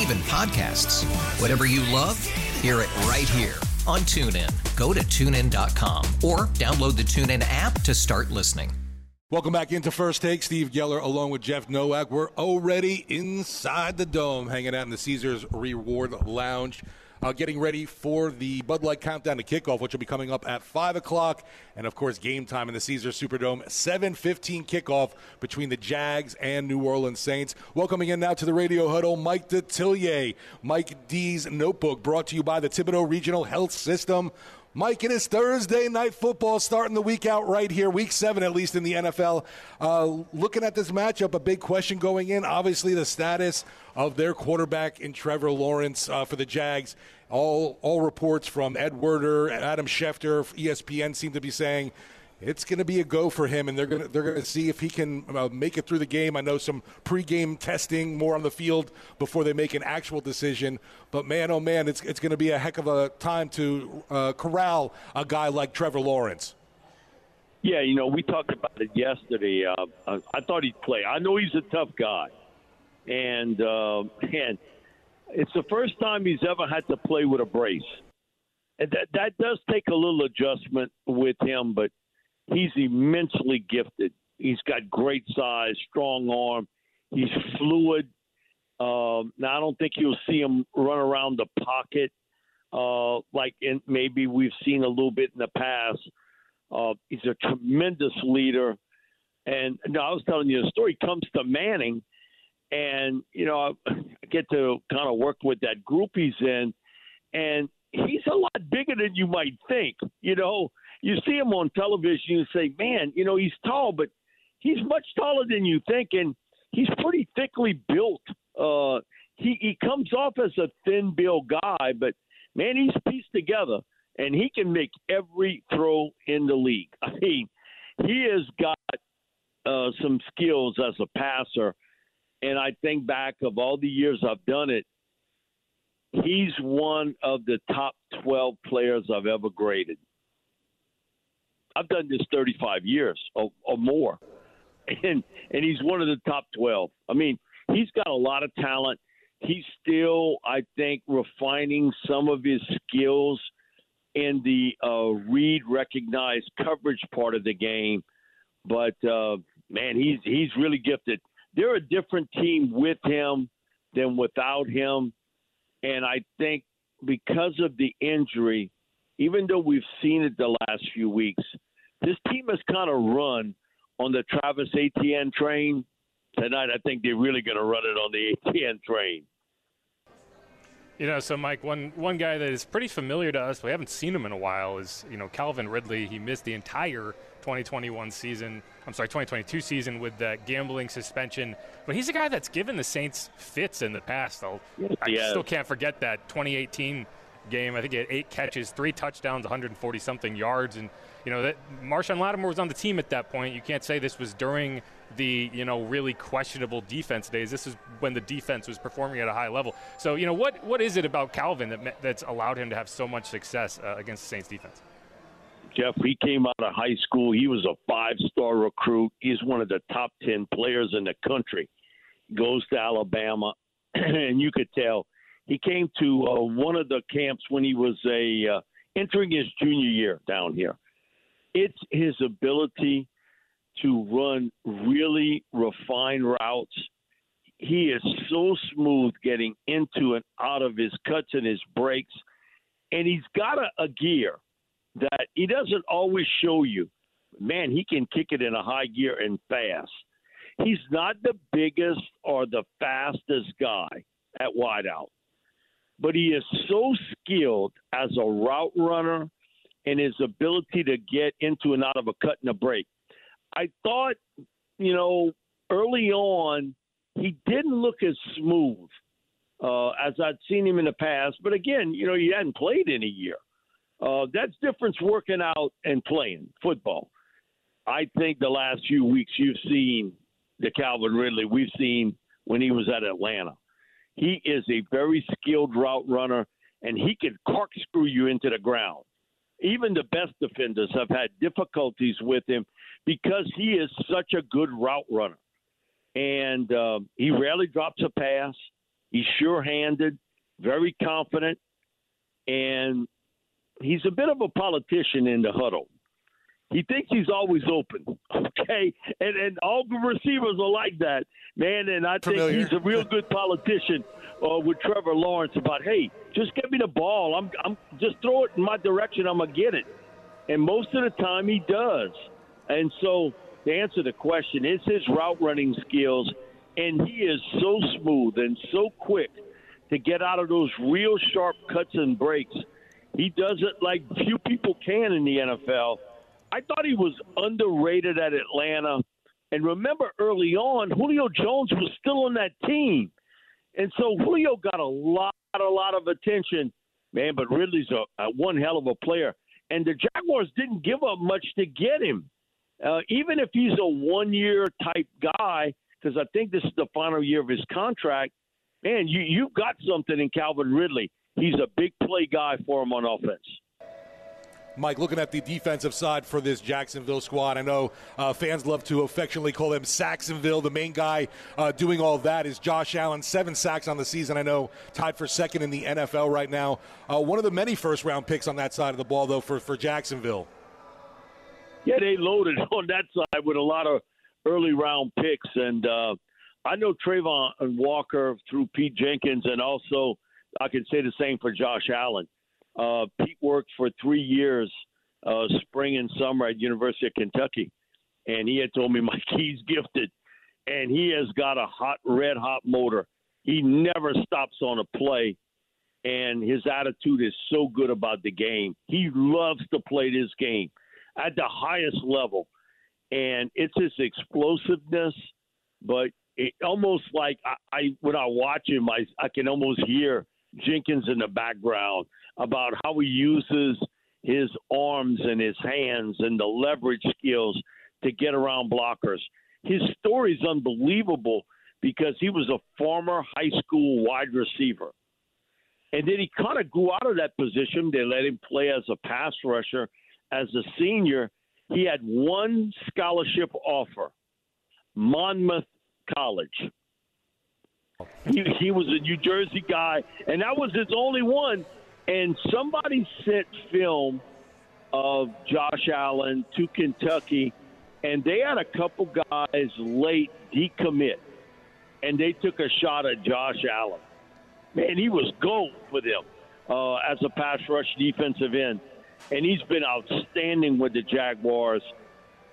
even podcasts. Whatever you love, hear it right here on TuneIn. Go to tunein.com or download the TuneIn app to start listening. Welcome back into First Take. Steve Geller along with Jeff Nowak. We're already inside the dome, hanging out in the Caesars Reward Lounge. Uh, getting ready for the Bud Light Countdown to kickoff, which will be coming up at 5 o'clock. And, of course, game time in the Caesars Superdome. 7.15 kickoff between the Jags and New Orleans Saints. Welcoming in now to the radio huddle, Mike Detillier. Mike D's Notebook, brought to you by the Thibodaux Regional Health System. Mike, it is Thursday night football starting the week out right here, week seven at least in the NFL. Uh, looking at this matchup, a big question going in. Obviously, the status of their quarterback in Trevor Lawrence uh, for the Jags. All all reports from Ed Werder Adam Schefter, ESPN, seem to be saying it's going to be a go for him, and they're going to they're going to see if he can uh, make it through the game. I know some pregame testing more on the field before they make an actual decision. But man, oh man, it's it's going to be a heck of a time to uh, corral a guy like Trevor Lawrence. Yeah, you know, we talked about it yesterday. Uh, I thought he'd play. I know he's a tough guy, and uh, and it's the first time he's ever had to play with a brace. And that that does take a little adjustment with him, but he's immensely gifted. He's got great size, strong arm. He's fluid. Um, now I don't think you'll see him run around the pocket uh, like in, maybe we've seen a little bit in the past. Uh, he's a tremendous leader, and no, I was telling you a story. Comes to Manning, and you know I get to kind of work with that group he's in, and he's a lot bigger than you might think. You know, you see him on television, you say, man, you know, he's tall, but he's much taller than you think, and he's pretty thickly built. Uh, he he comes off as a thin built guy, but man, he's pieced together, and he can make every throw in the league. I mean, he has got uh, some skills as a passer, and I think back of all the years I've done it, he's one of the top 12 players I've ever graded. I've done this 35 years or, or more, and and he's one of the top 12. I mean, he's got a lot of talent. He's still, I think, refining some of his skills in the uh, read, recognize, coverage part of the game. But uh, man, he's he's really gifted. They're a different team with him than without him, and I think because of the injury, even though we've seen it the last few weeks, this team has kind of run on the Travis Etienne train. Tonight, I think they're really going to run it on the Etienne train. You know, so Mike, one one guy that is pretty familiar to us, we haven't seen him in a while, is you know Calvin Ridley. He missed the entire 2021 season. I'm sorry, 2022 season with that gambling suspension. But he's a guy that's given the Saints fits in the past. I'll, I Yeah. still can't forget that 2018 game. I think he had eight catches, three touchdowns, 140 something yards, and you know that Marshon Lattimore was on the team at that point. You can't say this was during the you know really questionable defense days. This is when the defense was performing at a high level. So you know what what is it about Calvin that that's allowed him to have so much success uh, against the Saints defense? Jeff, he came out of high school. He was a five star recruit. He's one of the top 10 players in the country. Goes to Alabama, and you could tell he came to uh, one of the camps when he was a uh, entering his junior year down here. It's his ability to run really refined routes. He is so smooth getting into and out of his cuts and his breaks, and he's got a, a gear that he doesn't always show you. Man, he can kick it in a high gear and fast. He's not the biggest or the fastest guy at wideout, but he is so skilled as a route runner and his ability to get into and out of a cut and a break. I thought, you know, early on, he didn't look as smooth uh, as I'd seen him in the past. But again, you know, he hadn't played in a year. Uh, that's difference working out and playing football. I think the last few weeks you've seen the Calvin Ridley we've seen when he was at Atlanta. He is a very skilled route runner, and he can corkscrew you into the ground. Even the best defenders have had difficulties with him because he is such a good route runner. And uh, he rarely drops a pass. He's sure handed, very confident, and he's a bit of a politician in the huddle. He thinks he's always open, okay? And and all the receivers are like that, man. And I think Familiar. he's a real good politician uh, with Trevor Lawrence about, hey, just give me the ball. I'm I'm just throw it in my direction. I'm gonna get it. And most of the time he does. And so to answer the question, it's his route running skills, and he is so smooth and so quick to get out of those real sharp cuts and breaks. He does it like few people can in the NFL. I thought he was underrated at Atlanta. And remember early on, Julio Jones was still on that team. And so Julio got a lot, a lot of attention, man. But Ridley's a, a one hell of a player. And the Jaguars didn't give up much to get him. Uh, even if he's a one year type guy, because I think this is the final year of his contract, man, you, you've got something in Calvin Ridley. He's a big play guy for him on offense. Mike, looking at the defensive side for this Jacksonville squad, I know uh, fans love to affectionately call him Sacksonville. The main guy uh, doing all that is Josh Allen, seven sacks on the season. I know tied for second in the NFL right now. Uh, one of the many first round picks on that side of the ball, though, for, for Jacksonville. Yeah, they loaded on that side with a lot of early round picks, and uh, I know Travon Walker through Pete Jenkins, and also I can say the same for Josh Allen. Uh, Pete worked for three years, uh, spring and summer at University of Kentucky, and he had told me Mike he's gifted, and he has got a hot, red hot motor. He never stops on a play, and his attitude is so good about the game. He loves to play this game at the highest level, and it's his explosiveness, but it almost like I, I when I watch him, I I can almost hear Jenkins in the background about how he uses his arms and his hands and the leverage skills to get around blockers. His story is unbelievable because he was a former high school wide receiver. And then he kind of grew out of that position. They let him play as a pass rusher. As a senior, he had one scholarship offer Monmouth College. He, he was a New Jersey guy, and that was his only one. And somebody sent film of Josh Allen to Kentucky, and they had a couple guys late decommit, and they took a shot at Josh Allen. Man, he was gold for them uh, as a pass rush defensive end, and he's been outstanding with the Jaguars.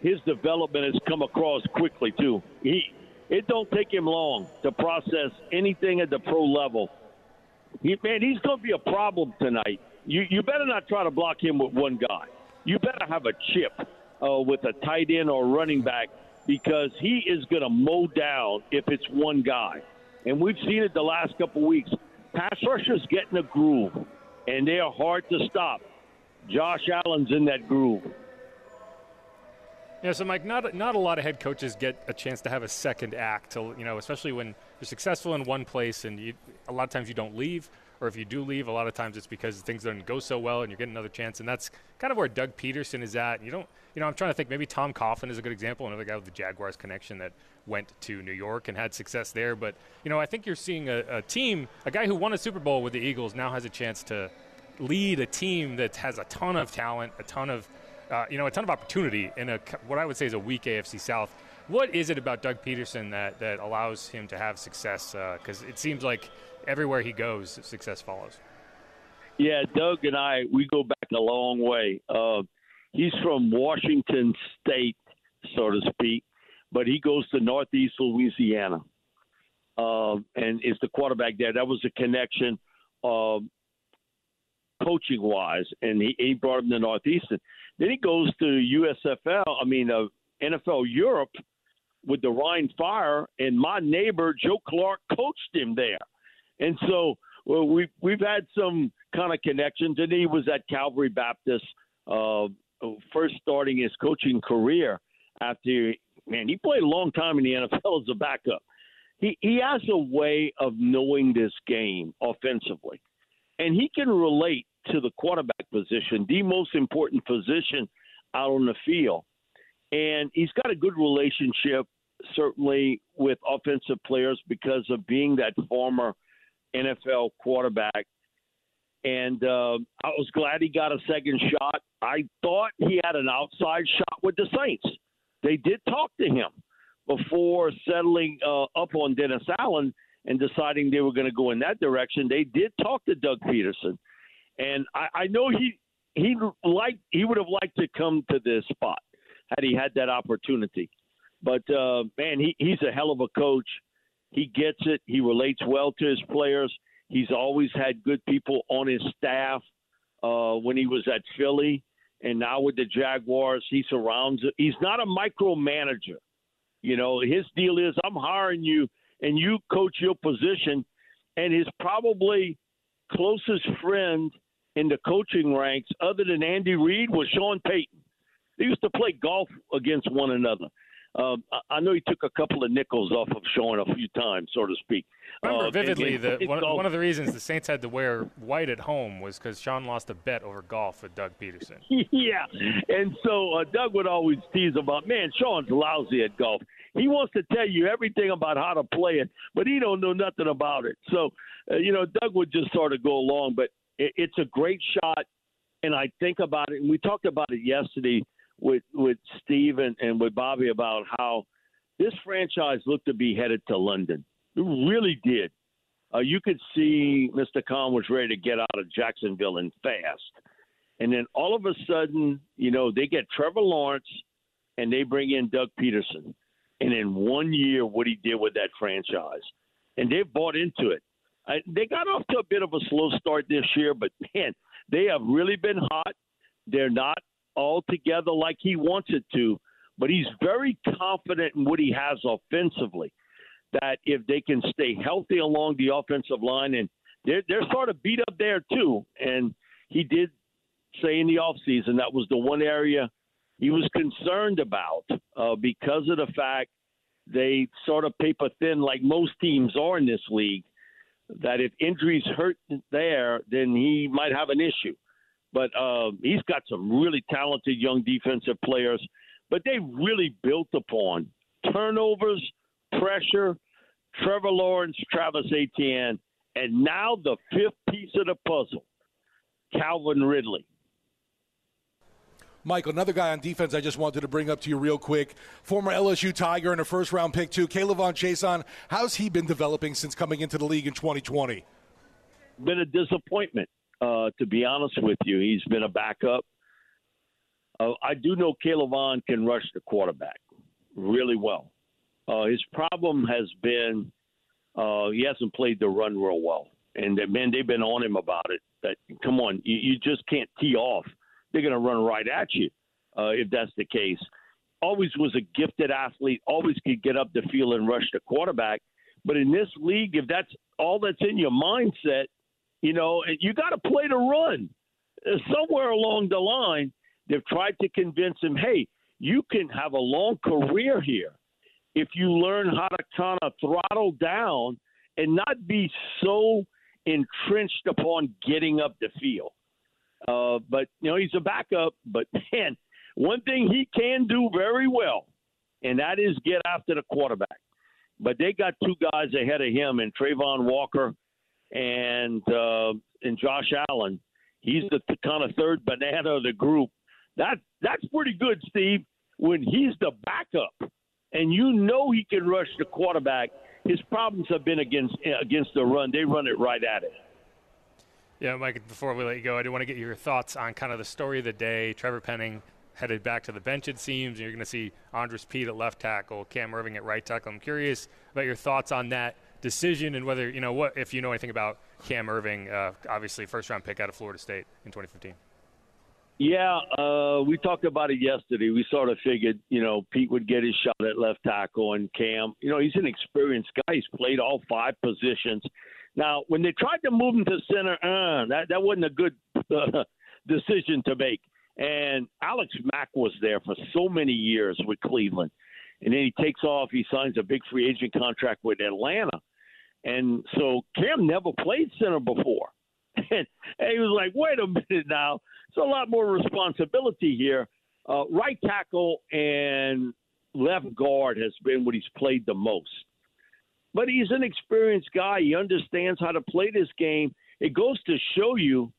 His development has come across quickly too. He it don't take him long to process anything at the pro level. He, man, he's going to be a problem tonight. You you better not try to block him with one guy. You better have a chip uh, with a tight end or running back because he is going to mow down if it's one guy. And we've seen it the last couple weeks. Pass rushers get in a groove, and they are hard to stop. Josh Allen's in that groove. Yeah, so Mike, not not a lot of head coaches get a chance to have a second act, to, you know, especially when you're successful in one place and you, a lot of times you don't leave, or if you do leave, a lot of times it's because things don't go so well and you're getting another chance, and that's kind of where Doug Pederson is at. You don't, you know, I'm trying to think. Maybe Tom Coughlin is a good example, another guy with the Jaguars connection that went to New York and had success there. But you know, I think you're seeing a, a team, a guy who won a Super Bowl with the Eagles, now has a chance to lead a team that has a ton of talent, a ton of uh, you know, a ton of opportunity in a what I would say is a weak AFC South. What is it about Doug Pederson that, that allows him to have success? Because uh, it seems like everywhere he goes, success follows. Yeah, Doug and I, we go back a long way. Uh, he's from Washington State, so to speak, but he goes to Northeast Louisiana uh, and is the quarterback there. That was a connection, uh, coaching wise, and he, he brought him to Northeastern. Then he goes to USFL, I mean, uh, NFL Europe with the Rhein Fire, and my neighbor Joe Clark coached him there. And so well, we've we've had some kind of connections, and he was at Calvary Baptist uh, first starting his coaching career after man he played a long time in the NFL as a backup. He he has a way of knowing this game offensively, and he can relate to the quarterback position, the most important position out on the field. And he's got a good relationship, certainly, with offensive players because of being that former NFL quarterback. And uh, I was glad he got a second shot. I thought he had an outside shot with the Saints. They did talk to him before settling uh, up on Dennis Allen and deciding they were going to go in that direction. They did talk to Doug Pederson, and I, I know he he like he would have liked to come to this spot had he had that opportunity. But uh, man, he, he's a hell of a coach. He gets it. He relates well to his players. He's always had good people on his staff. Uh, when he was at Philly, and now with the Jaguars, he surrounds. He's not a micromanager. You know, his deal is I'm hiring you, and you coach your position. And his probably closest friend in the coaching ranks, other than Andy Reid, was Sean Payton. They used to play golf against one another. Um, I know he took a couple of nickels off of Sean a few times, so to speak. I remember uh, vividly that one, one, of the reasons the Saints had to wear white at home was because Sean lost a bet over golf with Doug Pederson. yeah, and so uh, Doug would always tease about, man, Sean's lousy at golf. He wants to tell you everything about how to play it, but he don't know nothing about it. So, uh, you know, Doug would just sort of go along, but it, it's a great shot, and I think about it, and we talked about it yesterday with with Steve and, and with Bobby about how this franchise looked to be headed to London. It really did. Uh, you could see Mr. Khan was ready to get out of Jacksonville and fast. And then all of a sudden, you know, they get Trevor Lawrence and they bring in Doug Pederson. And in one year, what he did with that franchise. And they've bought into it. I, they got off to a bit of a slow start this year, but man, they have really been hot. They're not altogether like he wants it to, but he's very confident in what he has offensively. That if they can stay healthy along the offensive line, and they're they're sort of beat up there too, and he did say in the offseason that was the one area he was concerned about uh, because of the fact they sort of paper thin like most teams are in this league. That if injuries hurt there, then he might have an issue. But uh, he's got some really talented young defensive players. But they really built upon turnovers, pressure, Trevor Lawrence, Travis Etienne, and now the fifth piece of the puzzle, Calvin Ridley. Michael, another guy on defense I just wanted to bring up to you real quick. Former LSU Tiger and a first round pick, too. K'Lavon Chaisson, how's he been developing since coming into the league in 2020? Been a disappointment. Uh, to be honest with you, he's been a backup. Uh, I do know K'Lavon can rush the quarterback really well. Uh, his problem has been uh, he hasn't played the run real well, and man, they've been on him about it. That come on, you, you just can't tee off. They're going to run right at you uh, if that's the case. Always was a gifted athlete. Always could get up the field and rush the quarterback. But in this league, if that's all that's in your mindset, you know, you got to play to run. Uh, somewhere along the line, they've tried to convince him, hey, you can have a long career here if you learn how to kind of throttle down and not be so entrenched upon getting up the field. Uh, but you know he's a backup. But man, one thing he can do very well, and that is get after the quarterback. But they got two guys ahead of him, and Travon Walker and uh, and Josh Allen. He's the kind of third banana of the group. That that's pretty good, Steve. When he's the backup, and you know he can rush the quarterback. His problems have been against against the run. They run it right at it. Yeah, Mike, before we let you go, I do want to get your thoughts on kind of the story of the day. Trevor Penning headed back to the bench, it seems. And you're going to see Andrus Peat at left tackle, Cam Erving at right tackle. I'm curious about your thoughts on that decision and whether, you know, what if you know anything about Cam Erving, uh, obviously first round pick out of Florida State in 2015. Yeah, uh, we talked about it yesterday. We sort of figured, you know, Peat would get his shot at left tackle, and Cam, you know, he's an experienced guy. He's played all five positions. Now, when they tried to move him to center, uh, that that wasn't a good uh, decision to make. And Alex Mack was there for so many years with Cleveland, and then he takes off. He signs a big free agent contract with Atlanta, and so Cam never played center before. And, he was like, "Wait a minute now." It's a lot more responsibility here. Uh, right tackle and left guard has been what he's played the most. But he's an experienced guy. He understands how to play this game. It goes to show you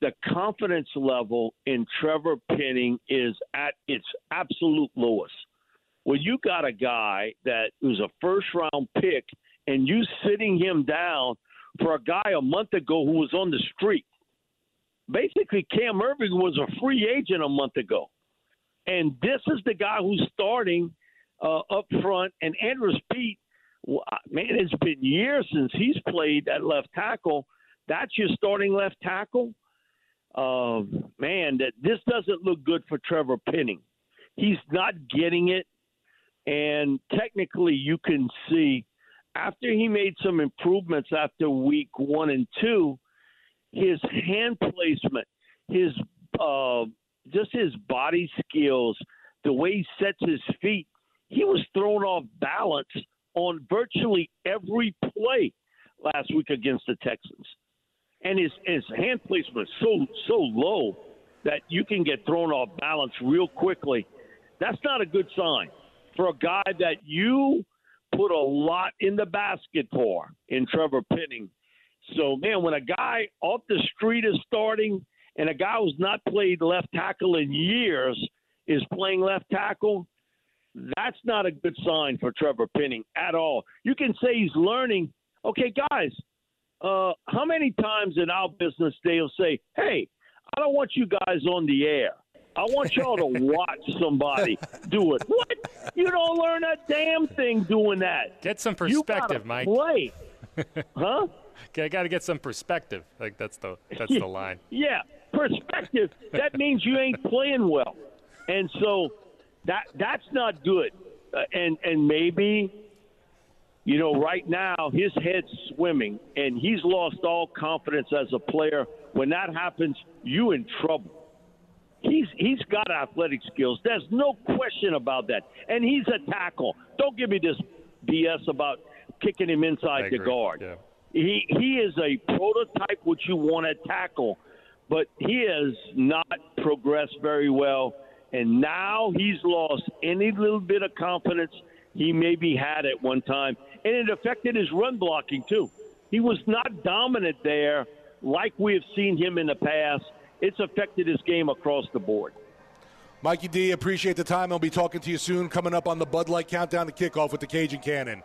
the confidence level in Trevor Penning is at its absolute lowest. When you got a guy that was a first round pick, and you sitting him down for a guy a month ago who was on the street. Basically, Cam Erving was a free agent a month ago. And this is the guy who's starting uh, up front. And Andrus Peat, man, it's been years since he's played at left tackle. That's your starting left tackle. Uh, man, that this doesn't look good for Trevor Penning. He's not getting it. And technically, you can see after he made some improvements after week one and two, his hand placement, his uh, just his body skills, the way he sets his feet, he was thrown off balance on virtually every play last week against the Texans. And his, his hand placement is so so low that you can get thrown off balance real quickly. That's not a good sign for a guy that you put a lot in the basket for in Trevor Penning. So, man, when a guy off the street is starting and a guy who's not played left tackle in years is playing left tackle, that's not a good sign for Trevor Penning at all. You can say he's learning. Okay, guys, uh, how many times in our business they'll say, hey, I don't want you guys on the air. I want y'all to watch somebody do it. What? You don't learn a damn thing doing that. Get some perspective, Mike. Play, huh? Okay, I got to get some perspective. Like that's the that's the line. Yeah, perspective. That means you ain't playing well, and so that that's not good. Uh, and and maybe, you know, right now his head's swimming, and he's lost all confidence as a player. When that happens, you in trouble. He's he's got athletic skills. There's no question about that. And he's a tackle. Don't give me this BS about kicking him inside the guard. Yeah. He he is a prototype which you want to tackle, but he has not progressed very well. And now he's lost any little bit of confidence he maybe had at one time, and it affected his run blocking too. He was not dominant there like we have seen him in the past it's affected his game across the board. Mikey D, appreciate the time. I'll be talking to you soon. Coming up on the Bud Light Countdown to Kickoff with the Cajun Cannon.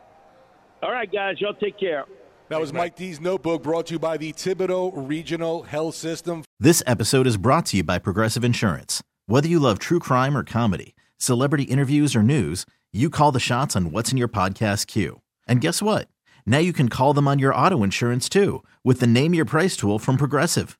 All right, guys. Y'all take care. That was Mike D's notebook brought to you by the Thibodaux Regional Health System. This episode is brought to you by Progressive Insurance. Whether you love true crime or comedy, celebrity interviews or news, you call the shots on what's in your podcast queue. And guess what? Now you can call them on your auto insurance too with the Name Your Price tool from Progressive.